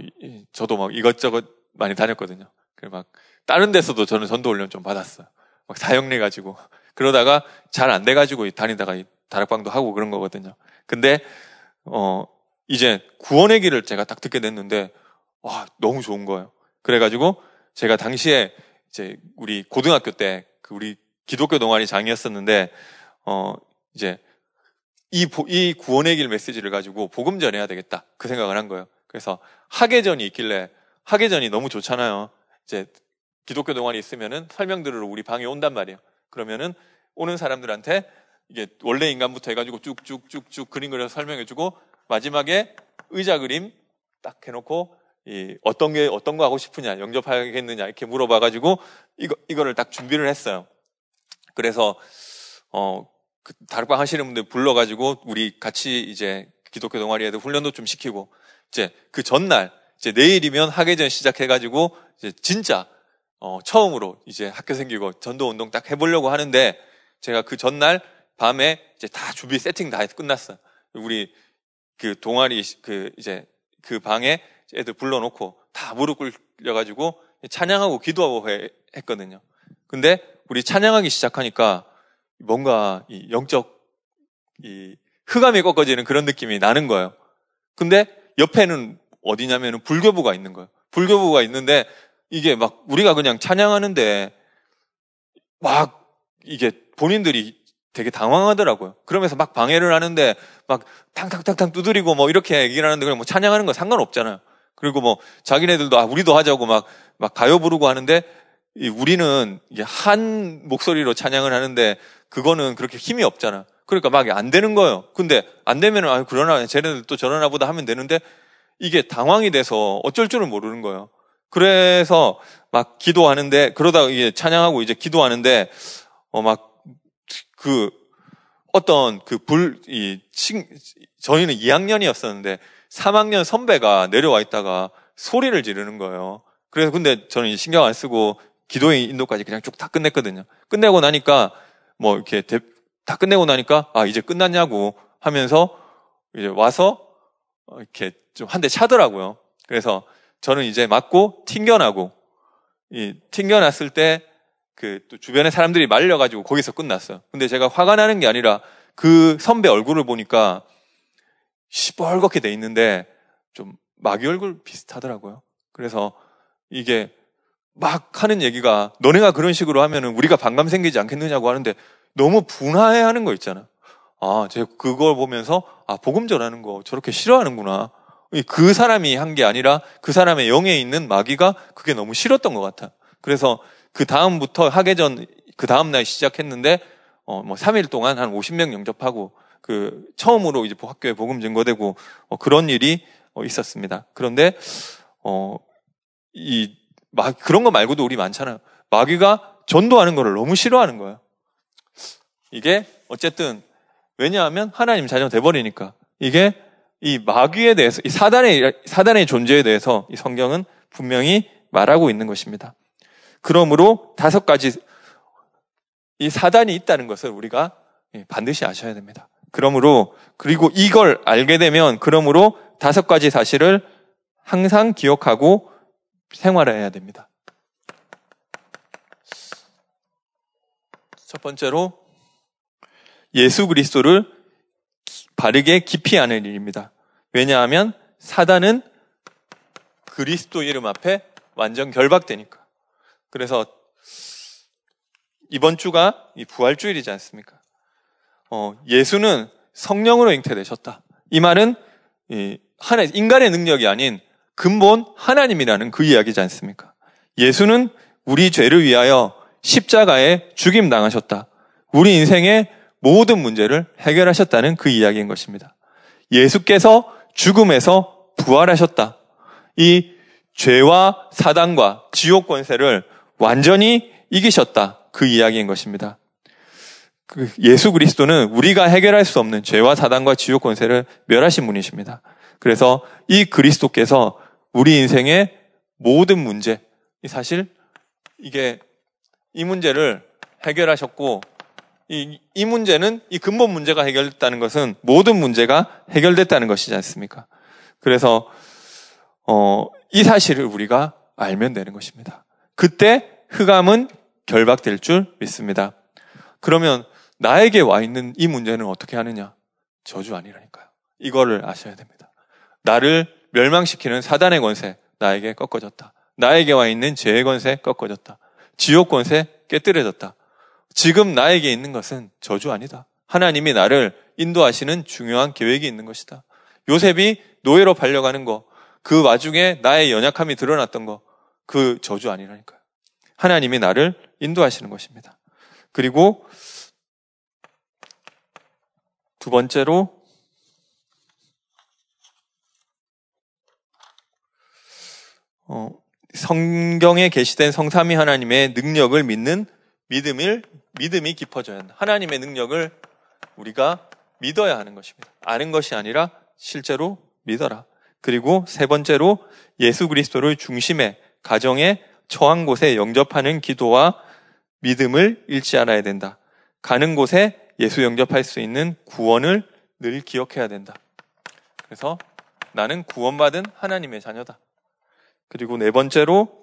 저도 막 이것저것 많이 다녔거든요. 그막 다른 데서도 저는 전도 훈련 좀 받았어요. 막 사형내 가지고 그러다가 잘 안 돼 가지고 다니다가 다락방도 하고 그런 거거든요. 근데 어 이제 구원의 길을 제가 딱 듣게 됐는데 와 너무 좋은 거예요. 그래가지고 제가 당시에 이제 우리 고등학교 때 그 우리 기독교 동아리 장이었었는데 어, 이제 이, 이 구원의 길 메시지를 가지고 복음 전해야 되겠다. 그 생각을 한 거예요. 그래서 학예전이 있길래 학예전이 너무 좋잖아요. 이제 기독교 동아리 있으면은 설명 들으러 우리 방에 온단 말이에요. 그러면은 오는 사람들한테 이게 원래 인간부터 해가지고 쭉쭉쭉쭉 그림 그려서 설명해주고 마지막에 의자 그림 딱 해놓고 이 어떤 게 어떤 거 하고 싶으냐 영접하겠느냐 이렇게 물어봐가지고 이거 이거를 딱 준비를 했어요. 그래서 어 그 다락방 하시는 분들 불러가지고 우리 같이 이제 기독교 동아리 에도 훈련도 좀 시키고 이제 그 전날 이제 내일이면 학예전 시작해가지고 이제 진짜 어 처음으로 이제 학교 생기고 전도 운동 딱 해보려고 하는데 제가 그 전날 밤에 이제 다 준비 세팅 다 해서 끝났어요. 우리 그 동아리 그 이제 그 방에 애들 불러놓고 다 무릎 꿇려가지고 찬양하고 기도하고 했거든요. 근데 우리 찬양하기 시작하니까 뭔가 이 영적 이 흑암이 꺾어지는 그런 느낌이 나는 거예요. 근데 옆에는 어디냐면 불교부가 있는 거예요. 불교부가 있는데 이게 막 우리가 그냥 찬양하는데 막 이게 본인들이 되게 당황하더라고요. 그러면서 막 방해를 하는데 막 탕탕탕탕 두드리고 뭐 이렇게 얘기를 하는데 그냥 뭐 찬양하는 건 상관없잖아요. 그리고 뭐 자기네들도 아 우리도 하자고 막 막 가요 부르고 하는데 우리는 이게 한 목소리로 찬양을 하는데 그거는 그렇게 힘이 없잖아. 그러니까 막 안 되는 거예요. 근데 안 되면은 아 그러나 쟤네들 또 저러나 보다 하면 되는데 이게 당황이 돼서 어쩔 줄은 모르는 거예요. 그래서 막 기도하는데 그러다가 이게 찬양하고 이제 기도하는데 어 막 그 어떤 그 불, 이, 친, 저희는 2학년이었었는데 3학년 선배가 내려와 있다가 소리를 지르는 거예요. 그래서 근데 저는 신경 안 쓰고 기도의 인도까지 그냥 쭉 다 끝냈거든요. 끝내고 나니까 뭐 이렇게 대, 다 끝내고 나니까 아, 이제 끝났냐고 하면서 이제 와서 이렇게 좀 한 대 차더라고요. 그래서 저는 이제 맞고 튕겨나고 이 튕겨났을 때 그 또 주변에 사람들이 말려가지고 거기서 끝났어요. 근데 제가 화가 나는 게 아니라 그 선배 얼굴을 보니까 시뻘겋게 돼 있는데 좀 마귀 얼굴 비슷하더라고요. 그래서 이게 막 하는 얘기가 너네가 그런 식으로 하면은 우리가 반감 생기지 않겠느냐고 하는데 너무 분화해 하는 거 있잖아. 아, 제가 그걸 보면서 아, 복음 전하는 거 저렇게 싫어하는구나. 그 사람이 한 게 아니라 그 사람의 영에 있는 마귀가 그게 너무 싫었던 것 같아. 그래서 그 다음부터 학예전 그 다음 날 시작했는데 어 뭐 3일 동안 한 50명 영접하고 그 처음으로 이제 학교에 복음 증거되고 어 그런 일이 어 있었습니다. 그런데 어이 막 그런 거 말고도 우리 많잖아요. 마귀가 전도하는 거를 너무 싫어하는 거예요. 이게 어쨌든 왜냐하면 하나님 자녀 돼버리니까 이게 이 마귀에 대해서 이 사단의 사단의 존재에 대해서 이 성경은 분명히 말하고 있는 것입니다. 그러므로 다섯 가지 이 사단이 있다는 것을 우리가 예, 반드시 아셔야 됩니다. 그러므로 그리고 이걸 알게 되면 그러므로 다섯 가지 사실을 항상 기억하고 생활해야 됩니다. 첫 번째로 예수 그리스도를 바르게 깊이 아는 일입니다. 왜냐하면 사단은 그리스도 이름 앞에 완전 결박되니까. 그래서 이번 주가 이 부활주일이지 않습니까? 어, 예수는 성령으로 잉태되셨다. 이 말은 이 하나 인간의 능력이 아닌 근본 하나님이라는 그 이야기지 않습니까? 예수는 우리 죄를 위하여 십자가에 죽임 당하셨다. 우리 인생의 모든 문제를 해결하셨다는 그 이야기인 것입니다. 예수께서 죽음에서 부활하셨다. 이 죄와 사단과 지옥 권세를 완전히 이기셨다. 그 이야기인 것입니다. 그 예수 그리스도는 우리가 해결할 수 없는 죄와 사단과 지옥 권세를 멸하신 분이십니다. 그래서 이 그리스도께서 우리 인생의 모든 문제, 사실 이게 이 문제를 해결하셨고 이, 이 문제는 이 근본 문제가 해결됐다는 것은 모든 문제가 해결됐다는 것이지 않습니까? 그래서 어, 이 사실을 우리가 알면 되는 것입니다. 그때 흑암은 결박될 줄 믿습니다. 그러면 나에게 와 있는 이 문제는 어떻게 하느냐? 저주 아니라니까요. 이거를 아셔야 됩니다. 나를 멸망시키는 사단의 권세, 나에게 꺾어졌다. 나에게 와 있는 죄의 권세 꺾어졌다. 지옥 권세 깨뜨려졌다. 지금 나에게 있는 것은 저주 아니다. 하나님이 나를 인도하시는 중요한 계획이 있는 것이다. 요셉이 노예로 팔려가는 거, 그 와중에 나의 연약함이 드러났던 거, 그 저주 아니라니까요. 하나님이 나를 인도하시는 것입니다. 그리고 두 번째로 어, 성경에 게시된 성삼위 하나님의 능력을 믿는 믿음을 믿음이 깊어져야 한다. 하나님의 능력을 우리가 믿어야 하는 것입니다. 아는 것이 아니라 실제로 믿어라. 그리고 세 번째로 예수 그리스도를 중심에 가정에 처한 곳에 영접하는 기도와 믿음을 잃지 않아야 된다. 가는 곳에 예수 영접할 수 있는 구원을 늘 기억해야 된다. 그래서 나는 구원받은 하나님의 자녀다. 그리고 네 번째로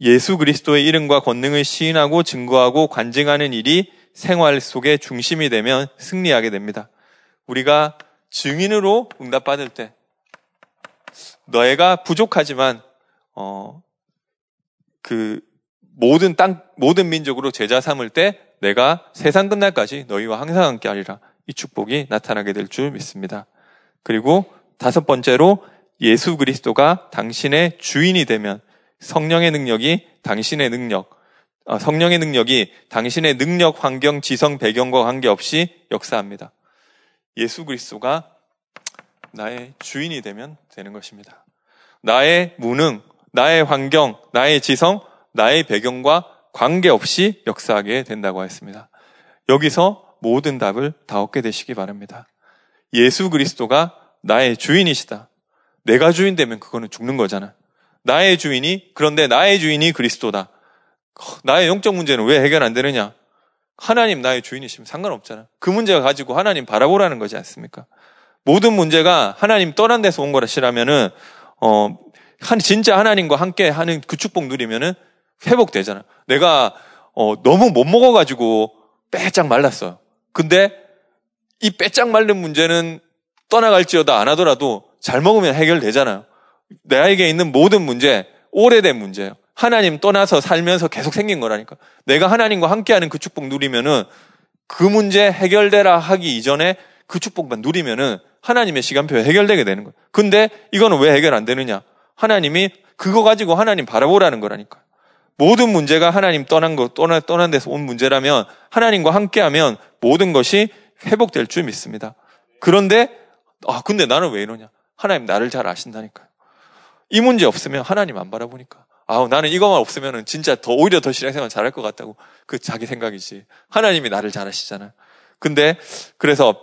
예수 그리스도의 이름과 권능을 시인하고 증거하고 관증하는 일이 생활 속의 중심이 되면 승리하게 됩니다. 우리가 증인으로 응답받을 때 너희가 부족하지만 어 그 모든 땅 모든 민족으로 제자 삼을 때 내가 세상 끝날까지 너희와 항상 함께 하리라. 이 축복이 나타나게 될 줄 믿습니다. 그리고 다섯 번째로 예수 그리스도가 당신의 주인이 되면 성령의 능력이 당신의 능력, 어, 성령의 능력이 당신의 능력, 환경, 지성, 배경과 관계없이 역사합니다. 예수 그리스도가 나의 주인이 되면 되는 것입니다. 나의 무능, 나의 환경, 나의 지성, 나의 배경과 관계없이 역사하게 된다고 했습니다. 여기서 모든 답을 다 얻게 되시기 바랍니다. 예수 그리스도가 나의 주인이시다. 내가 주인 되면 그거는 죽는 거잖아. 나의 주인이, 그런데 나의 주인이 그리스도다. 나의 영적 문제는 왜 해결 안 되느냐? 하나님 나의 주인이시면 상관없잖아. 그 문제가 가지고 하나님 바라보라는 거지 않습니까? 모든 문제가 하나님 떠난 데서 온 거라시라면은, 어, 한, 진짜 하나님과 함께 하는 그 축복 누리면은 회복되잖아. 내가, 어, 너무 못 먹어 가지고 빼짝 말랐어요. 근데 이 빼짝 말른 문제는 떠나갈지어다 안 하더라도 잘 먹으면 해결되잖아요. 나에게 있는 모든 문제, 오래된 문제예요. 하나님 떠나서 살면서 계속 생긴 거라니까. 내가 하나님과 함께하는 그 축복 누리면은 그 문제 해결되라 하기 이전에 그 축복만 누리면은 하나님의 시간표에 해결되게 되는 거예요. 근데 이거는 왜 해결 안 되느냐? 하나님이 그거 가지고 하나님 바라보라는 거라니까. 모든 문제가 하나님 떠난 거, 떠난, 떠난 데서 온 문제라면 하나님과 함께하면 모든 것이 회복될 줄 믿습니다. 그런데, 아, 근데 나는 왜 이러냐? 하나님 나를 잘 아신다니까요. 이 문제 없으면 하나님 안 바라보니까. 아, 나는 이것만 없으면 진짜 더, 오히려 더 신앙생활 잘할 것 같다고. 그 자기 생각이지. 하나님이 나를 잘 아시잖아요. 근데, 그래서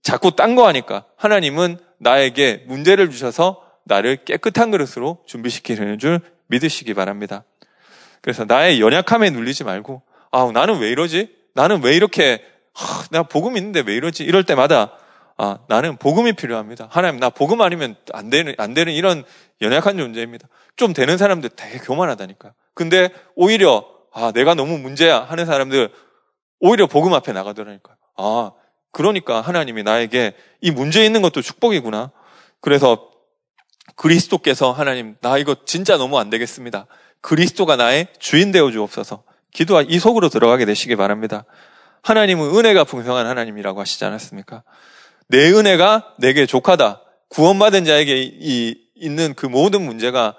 자꾸 딴 거 하니까 하나님은 나에게 문제를 주셔서 나를 깨끗한 그릇으로 준비시키는 줄 믿으시기 바랍니다. 그래서 나의 연약함에 눌리지 말고, 아, 나는 왜 이러지? 나는 왜 이렇게, 하, 내가 복음 있는데 왜 이러지? 이럴 때마다, 아, 나는 복음이 필요합니다. 하나님, 나 복음 아니면 안 되는, 안 되는 이런 연약한 존재입니다. 좀 되는 사람들 되게 교만하다니까요. 근데 오히려, 아, 내가 너무 문제야 하는 사람들, 오히려 복음 앞에 나가더라니까요. 아, 그러니까 하나님이 나에게 이 문제 있는 것도 축복이구나. 그래서 그리스도께서 하나님, 나 이거 진짜 너무 안 되겠습니다. 그리스도가 나의 주인 되어 주옵소서. 기도와 이 속으로 들어가게 되시기 바랍니다. 하나님은 은혜가 풍성한 하나님이라고 하시지 않았습니까? 내 은혜가 내게 족하다. 구원받은 자에게 이, 있는 그 모든 문제가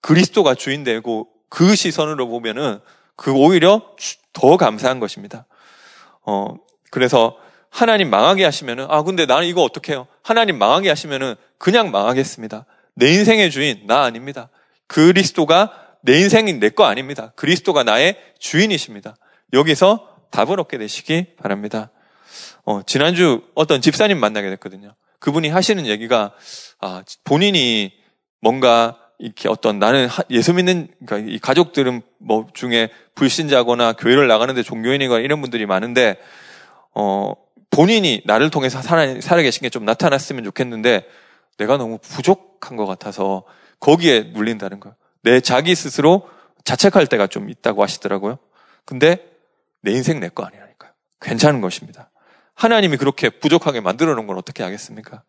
그리스도가 주인 되고 그 시선으로 보면은 그 오히려 더 감사한 것입니다. 어, 그래서 하나님 망하게 하시면은, 아, 근데 나는 이거 어떻게 해요? 하나님 망하게 하시면은 그냥 망하겠습니다. 내 인생의 주인, 나 아닙니다. 그리스도가 내 인생인 내 거 아닙니다. 그리스도가 나의 주인이십니다. 여기서 답을 얻게 되시기 바랍니다. 어, 지난주 어떤 집사님 만나게 됐거든요. 그분이 하시는 얘기가, 아, 본인이 뭔가 이렇게 어떤 나는 예수 믿는, 그러니까 이 가족들은 뭐 중에 불신자거나 교회를 나가는데 종교인이거나 이런 분들이 많은데, 어, 본인이 나를 통해서 살아, 살아계신 게 좀 나타났으면 좋겠는데 내가 너무 부족한 것 같아서 거기에 물린다는 거예요. 내 자기 스스로 자책할 때가 좀 있다고 하시더라고요. 근데 내 인생 내 거 아니라니까요. 괜찮은 것입니다. 하나님이 그렇게 부족하게 만들어 놓은 걸 어떻게 하겠습니까?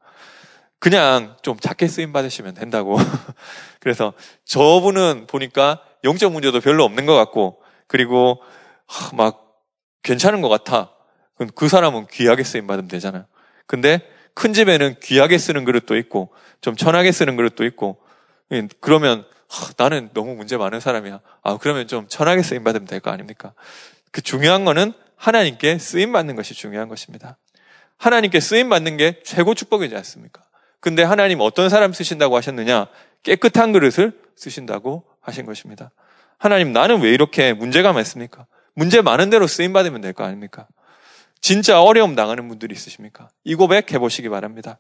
그냥 좀 작게 쓰임 받으시면 된다고. 그래서 저분은 보니까 영적 문제도 별로 없는 것 같고, 그리고 막 괜찮은 것 같아. 그 사람은 귀하게 쓰임 받으면 되잖아요. 근데 큰 집에는 귀하게 쓰는 그릇도 있고 좀 천하게 쓰는 그릇도 있고 예, 그러면 나는 너무 문제 많은 사람이야. 아 그러면 좀 천하게 쓰임 받으면 될 거 아닙니까? 그 중요한 거는 하나님께 쓰임 받는 것이 중요한 것입니다. 하나님께 쓰임 받는 게 최고 축복이지 않습니까? 근데 하나님 어떤 사람 쓰신다고 하셨느냐? 깨끗한 그릇을 쓰신다고 하신 것입니다. 하나님 나는 왜 이렇게 문제가 많습니까? 문제 많은 대로 쓰임 받으면 될 거 아닙니까? 진짜 어려움 당하는 분들이 있으십니까? 이 고백 해보시기 바랍니다.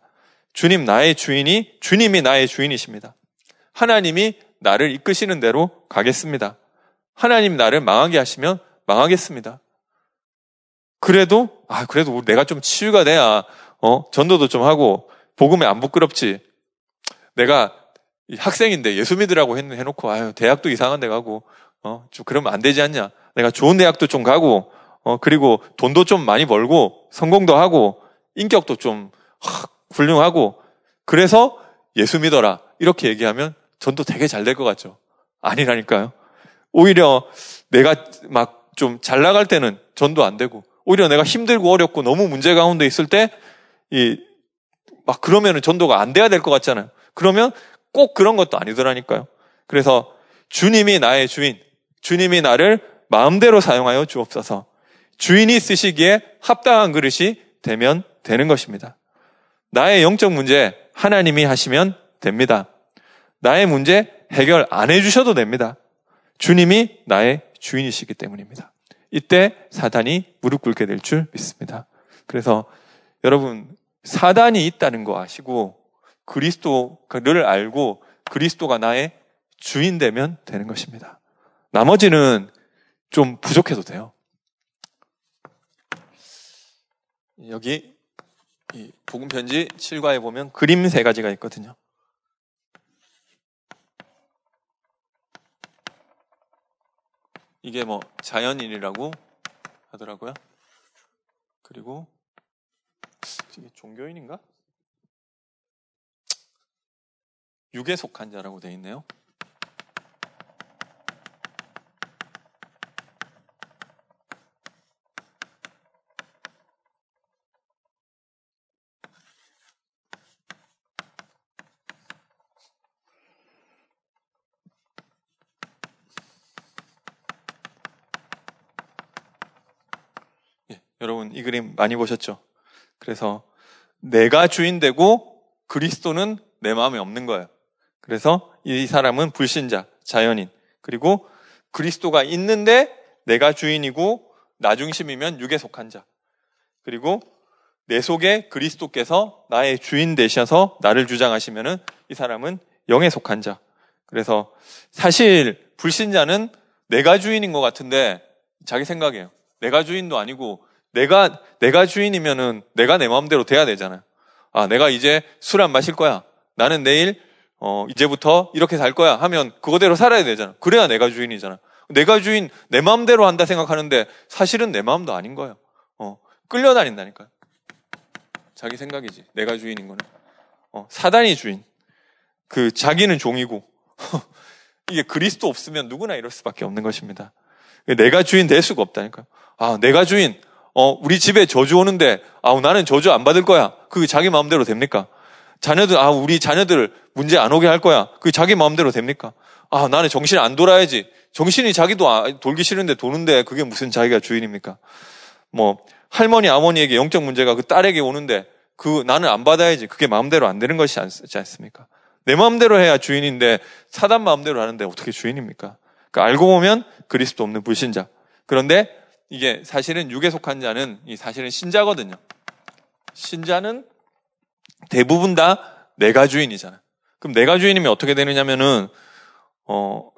주님 나의 주인이 주님이 나의 주인이십니다. 하나님이 나를 이끄시는 대로 가겠습니다. 하나님 나를 망하게 하시면 망하겠습니다. 그래도 아 그래도 내가 좀 치유가 돼야 어 전도도 좀 하고 복음에 안 부끄럽지. 내가 학생인데 예수 믿으라고 해놓고 아유 대학도 이상한 데 가고 어좀 그러면 안 되지 않냐. 내가 좋은 대학도 좀 가고 어, 그리고 돈도 좀 많이 벌고 성공도 하고 인격도 좀 하, 훌륭하고 그래서 예수 믿어라. 이렇게 얘기하면 전도 되게 잘 될 것 같죠. 아니라니까요. 오히려 내가 막 좀 잘 나갈 때는 전도 안 되고 오히려 내가 힘들고 어렵고 너무 문제 가운데 있을 때 이 막 그러면은 전도가 안 돼야 될 것 같잖아요. 그러면 꼭 그런 것도 아니더라니까요. 그래서 주님이 나의 주인, 주님이 나를 마음대로 사용하여 주옵소서. 주인이 쓰시기에 합당한 그릇이 되면 되는 것입니다. 나의 영적 문제 하나님이 하시면 됩니다. 나의 문제 해결 안 해주셔도 됩니다. 주님이 나의 주인이시기 때문입니다. 이때 사단이 무릎 꿇게 될 줄 믿습니다. 그래서 여러분 사단이 있다는 거 아시고 그리스도를 알고 그리스도가 나의 주인 되면 되는 것입니다. 나머지는 좀 부족해도 돼요. 여기 이 복음 편지 7과에 보면 그림 세 가지가 있거든요. 이게 뭐 자연인이라고 하더라고요. 그리고 이게 종교인인가? 육에 속한 자라고 되어 있네요. 여러분 이 그림 많이 보셨죠? 그래서 내가 주인 되고 그리스도는 내 마음에 없는 거예요. 그래서 이 사람은 불신자, 자연인. 그리고 그리스도가 있는데 내가 주인이고 나 중심이면 육에 속한 자. 그리고 내 속에 그리스도께서 나의 주인 되셔서 나를 주장하시면은 이 사람은 영에 속한 자. 그래서 사실 불신자는 내가 주인인 것 같은데 자기 생각이에요. 내가 주인도 아니고 내가, 내가 주인이면은 내가 내 마음대로 돼야 되잖아요. 아, 내가 이제 술 안 마실 거야. 나는 내일, 어, 이제부터 이렇게 살 거야. 하면 그거대로 살아야 되잖아. 그래야 내가 주인이잖아. 내가 주인, 내 마음대로 한다 생각하는데 사실은 내 마음도 아닌 거예요. 어, 끌려다닌다니까요. 자기 생각이지. 내가 주인인 거는. 어, 사단이 주인. 그, 자기는 종이고. 이게 그리스도 없으면 누구나 이럴 수밖에 없는 것입니다. 내가 주인 될 수가 없다니까요. 아, 내가 주인. 어, 우리 집에 저주 오는데, 아, 나는 저주 안 받을 거야. 그게 자기 마음대로 됩니까? 자녀들, 아, 우리 자녀들 문제 안 오게 할 거야. 그게 자기 마음대로 됩니까? 아, 나는 정신 안 돌아야지. 정신이 자기도 아, 돌기 싫은데 도는데 그게 무슨 자기가 주인입니까? 뭐, 할머니, 아버니에게 영적 문제가 그 딸에게 오는데 그 나는 안 받아야지. 그게 마음대로 안 되는 것이 않지 않습니까? 내 마음대로 해야 주인인데 사단 마음대로 하는데 어떻게 주인입니까? 그러니까 알고 보면 그리스도 없는 불신자. 그런데 이게 사실은 육에 속한 자는 이 사실은 신자거든요. 신자는 대부분 다 내가 주인이잖아. 그럼 내가 주인이면 어떻게 되느냐면은 어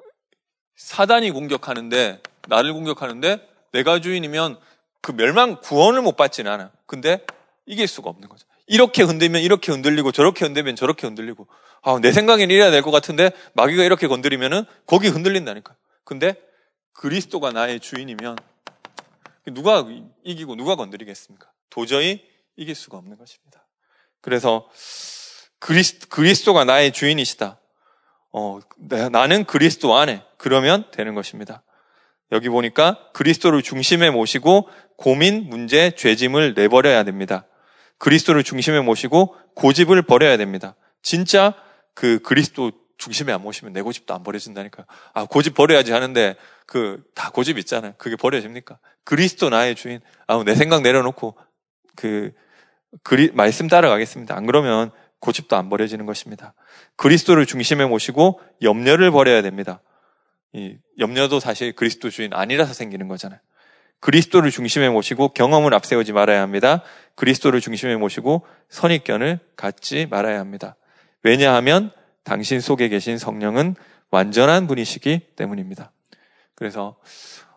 사단이 공격하는데 나를 공격하는데 내가 주인이면 그 멸망 구원을 못 받지는 않아. 근데 이길 수가 없는 거죠. 이렇게 흔들면 이렇게 흔들리고 저렇게 흔들면 저렇게 흔들리고 아, 내 생각엔 이래야 될 것 같은데 마귀가 이렇게 건드리면은 거기 흔들린다니까. 근데 그리스도가 나의 주인이면 누가 이기고 누가 건드리겠습니까? 도저히 이길 수가 없는 것입니다. 그래서 그리스, 그리스도가 나의 주인이시다. 어, 나는 그리스도 안에 그러면 되는 것입니다. 여기 보니까 그리스도를 중심에 모시고 고민, 문제, 죄짐을 내버려야 됩니다. 그리스도를 중심에 모시고 고집을 버려야 됩니다. 진짜 그 그리스도 중심에 안 모시면 내 고집도 안 버려진다니까요. 아, 고집 버려야지 하는데 그 다 고집 있잖아요. 그게 버려집니까? 그리스도 나의 주인. 아, 내 생각 내려놓고 그 그리, 말씀 따라가겠습니다. 안 그러면 고집도 안 버려지는 것입니다. 그리스도를 중심에 모시고 염려를 버려야 됩니다. 이 염려도 사실 그리스도 주인 아니라서 생기는 거잖아요. 그리스도를 중심에 모시고 경험을 앞세우지 말아야 합니다. 그리스도를 중심에 모시고 선입견을 갖지 말아야 합니다. 왜냐하면 당신 속에 계신 성령은 완전한 분이시기 때문입니다. 그래서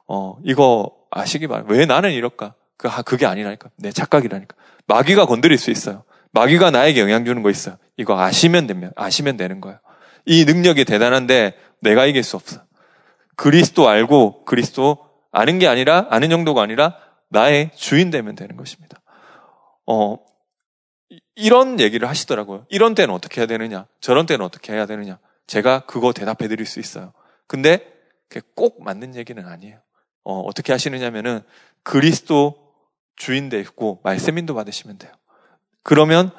어 이거 아시기 바랍니다. 왜 나는 이럴까? 그 그게 아니라니까. 내 착각이라니까. 마귀가 건드릴 수 있어요. 마귀가 나에게 영향 주는 거 있어요. 이거 아시면 되면 아시면 되는 거예요. 이 능력이 대단한데 내가 이길 수 없어. 그리스도 알고 그리스도 아는 게 아니라 아는 정도가 아니라 나의 주인 되면 되는 것입니다. 어 이런 얘기를 하시더라고요. 이런 때는 어떻게 해야 되느냐? 저런 때는 어떻게 해야 되느냐? 제가 그거 대답해 드릴 수 있어요. 근데 꼭 맞는 얘기는 아니에요. 어, 어떻게 하시느냐면은 그리스도 주인 되고 말씀 인도 받으시면 돼요. 그러면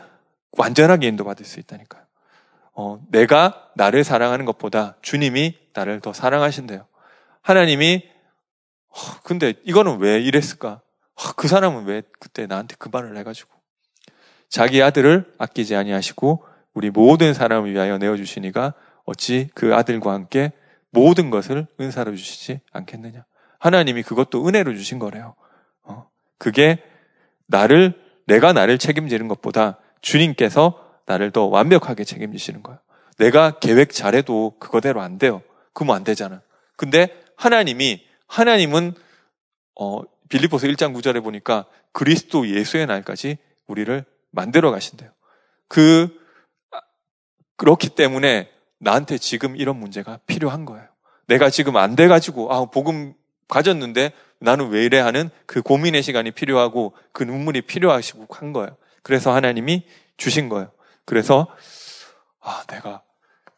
완전하게 인도받을 수 있다니까요. 어, 내가 나를 사랑하는 것보다 주님이 나를 더 사랑하신대요. 하나님이 어, 근데 이거는 왜 이랬을까? 어, 그 사람은 왜 그때 나한테 그 말을 해가지고 자기 아들을 아끼지 아니하시고 우리 모든 사람을 위하여 내어 주시니가 어찌 그 아들과 함께 모든 것을 은사로 주시지 않겠느냐? 하나님이 그것도 은혜로 주신 거래요. 어, 그게 나를 내가 나를 책임지는 것보다 주님께서 나를 더 완벽하게 책임지시는 거예요. 내가 계획 잘해도 그거대로 안 돼요. 그러면 안 되잖아. 근데 하나님이 하나님은 어 빌리포스 1장 9절에 보니까 그리스도 예수의 날까지 우리를 만들어 가신대요. 그 그렇기 때문에 나한테 지금 이런 문제가 필요한 거예요. 내가 지금 안 돼 가지고 아 복음 가졌는데 나는 왜 이래 하는 그 고민의 시간이 필요하고 그 눈물이 필요하시고 한 거예요. 그래서 하나님이 주신 거예요. 그래서 아, 내가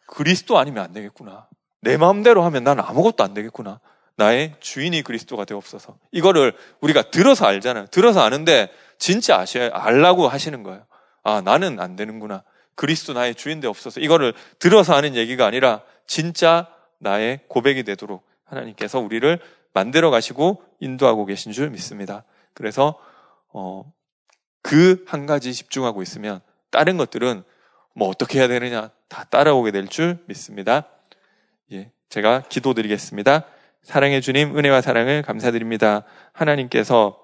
그리스도 아니면 안 되겠구나. 내 마음대로 하면 난 아무것도 안 되겠구나. 나의 주인이 그리스도가 되옵소서. 이거를 우리가 들어서 알잖아요. 들어서 아는데 진짜 아셔야 알라고 하시는 거예요. 아, 나는 안 되는구나. 그리스도 나의 주인 되옵소서. 이거를 들어서 하는 얘기가 아니라 진짜 나의 고백이 되도록 하나님께서 우리를 만들어 가시고 인도하고 계신 줄 믿습니다. 그래서 어, 그 한 가지 집중하고 있으면 다른 것들은 뭐 어떻게 해야 되느냐 다 따라오게 될 줄 믿습니다. 예, 제가 기도드리겠습니다. 사랑해 주님 은혜와 사랑을 감사드립니다. 하나님께서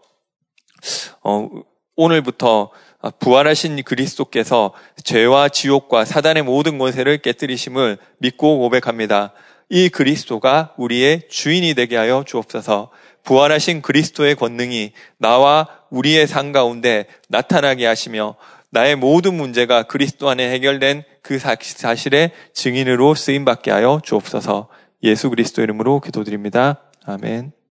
어, 오늘부터 부활하신 그리스도께서 죄와 지옥과 사단의 모든 권세를 깨뜨리심을 믿고 고백합니다. 이 그리스도가 우리의 주인이 되게 하여 주옵소서. 부활하신 그리스도의 권능이 나와 우리의 삶 가운데 나타나게 하시며 나의 모든 문제가 그리스도 안에 해결된 그 사실의 증인으로 쓰임 받게 하여 주옵소서. 예수 그리스도 이름으로 기도드립니다. 아멘.